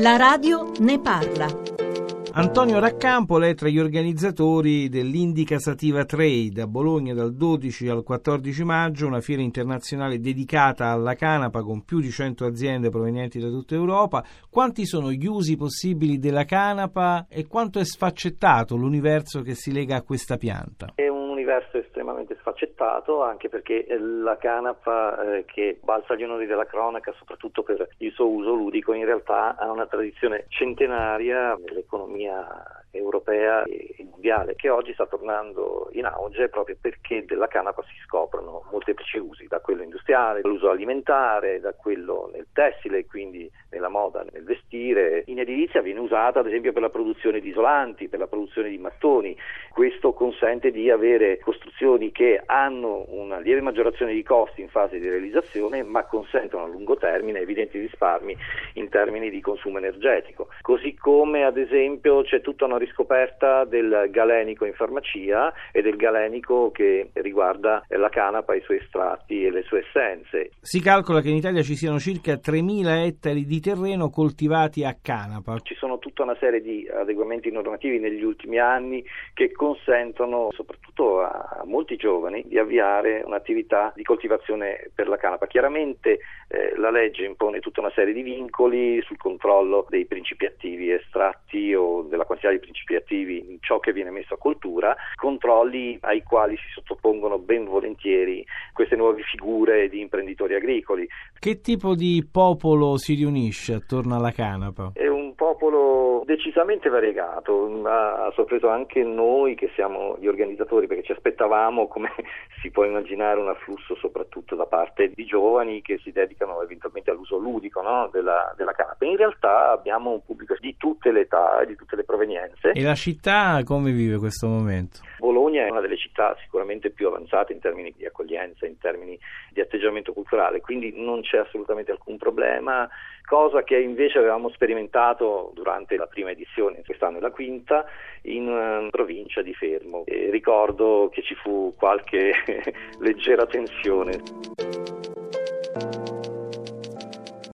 La radio ne parla. Antonio Raccampo è tra gli organizzatori dell'Indica Sativa Trade a Bologna dal 12 al 14 maggio, una fiera internazionale dedicata alla canapa con più di 100 aziende provenienti da tutta Europa. Quanti sono gli usi possibili della canapa e quanto è sfaccettato l'universo che si lega a questa pianta? È un universo estremamente sfaccettato anche perché la canapa eh, che balza agli onori della cronaca soprattutto per il suo uso ludico in realtà ha una tradizione centenaria nell'economia europea e mondiale che oggi sta tornando in auge proprio perché della canapa si scoprono molteplici usi, da quello industriale, dall'uso alimentare, da quello nel tessile, quindi nella moda, nel vestire. In edilizia viene usata ad esempio per la produzione di isolanti, per la produzione di mattoni. Questo consente di avere costruzioni che hanno una lieve maggiorazione di costi in fase di realizzazione, ma consentono a lungo termine evidenti risparmi in termini di consumo energetico. Così come ad esempio c'è tutta una riscoperta del galenico in farmacia e del galenico che riguarda la canapa, i suoi estratti e le sue essenze. Si calcola che in Italia ci siano circa 3.000 ettari di terreno coltivati a canapa. Ci sono tutta una serie di adeguamenti normativi negli ultimi anni che consentono soprattutto a molti giovani di avviare un'attività di coltivazione per la canapa. Chiaramente eh, la legge impone tutta una serie di vincoli sul controllo dei principi attivi estratti o della quantità di principi attivi in ciò che viene messo a coltura, controlli ai quali si sottopongono ben volentieri queste nuove figure di imprenditori agricoli. Che tipo di popolo si riunisce attorno alla canapa? Un popolo decisamente variegato, ha sorpreso anche noi che siamo gli organizzatori perché ci aspettavamo, come si può immaginare, un afflusso soprattutto da parte di giovani che si dedicano eventualmente all'uso ludico no? della, della canapa. In realtà abbiamo un pubblico di tutte le età e di tutte le provenienze. E la città come vive questo momento? Bologna è una delle città sicuramente più avanzate in termini di accoglienza, in termini atteggiamento culturale, quindi non c'è assolutamente alcun problema, cosa che invece avevamo sperimentato durante la prima edizione, quest'anno è la quinta, in uh, provincia di Fermo. E ricordo che ci fu qualche leggera tensione.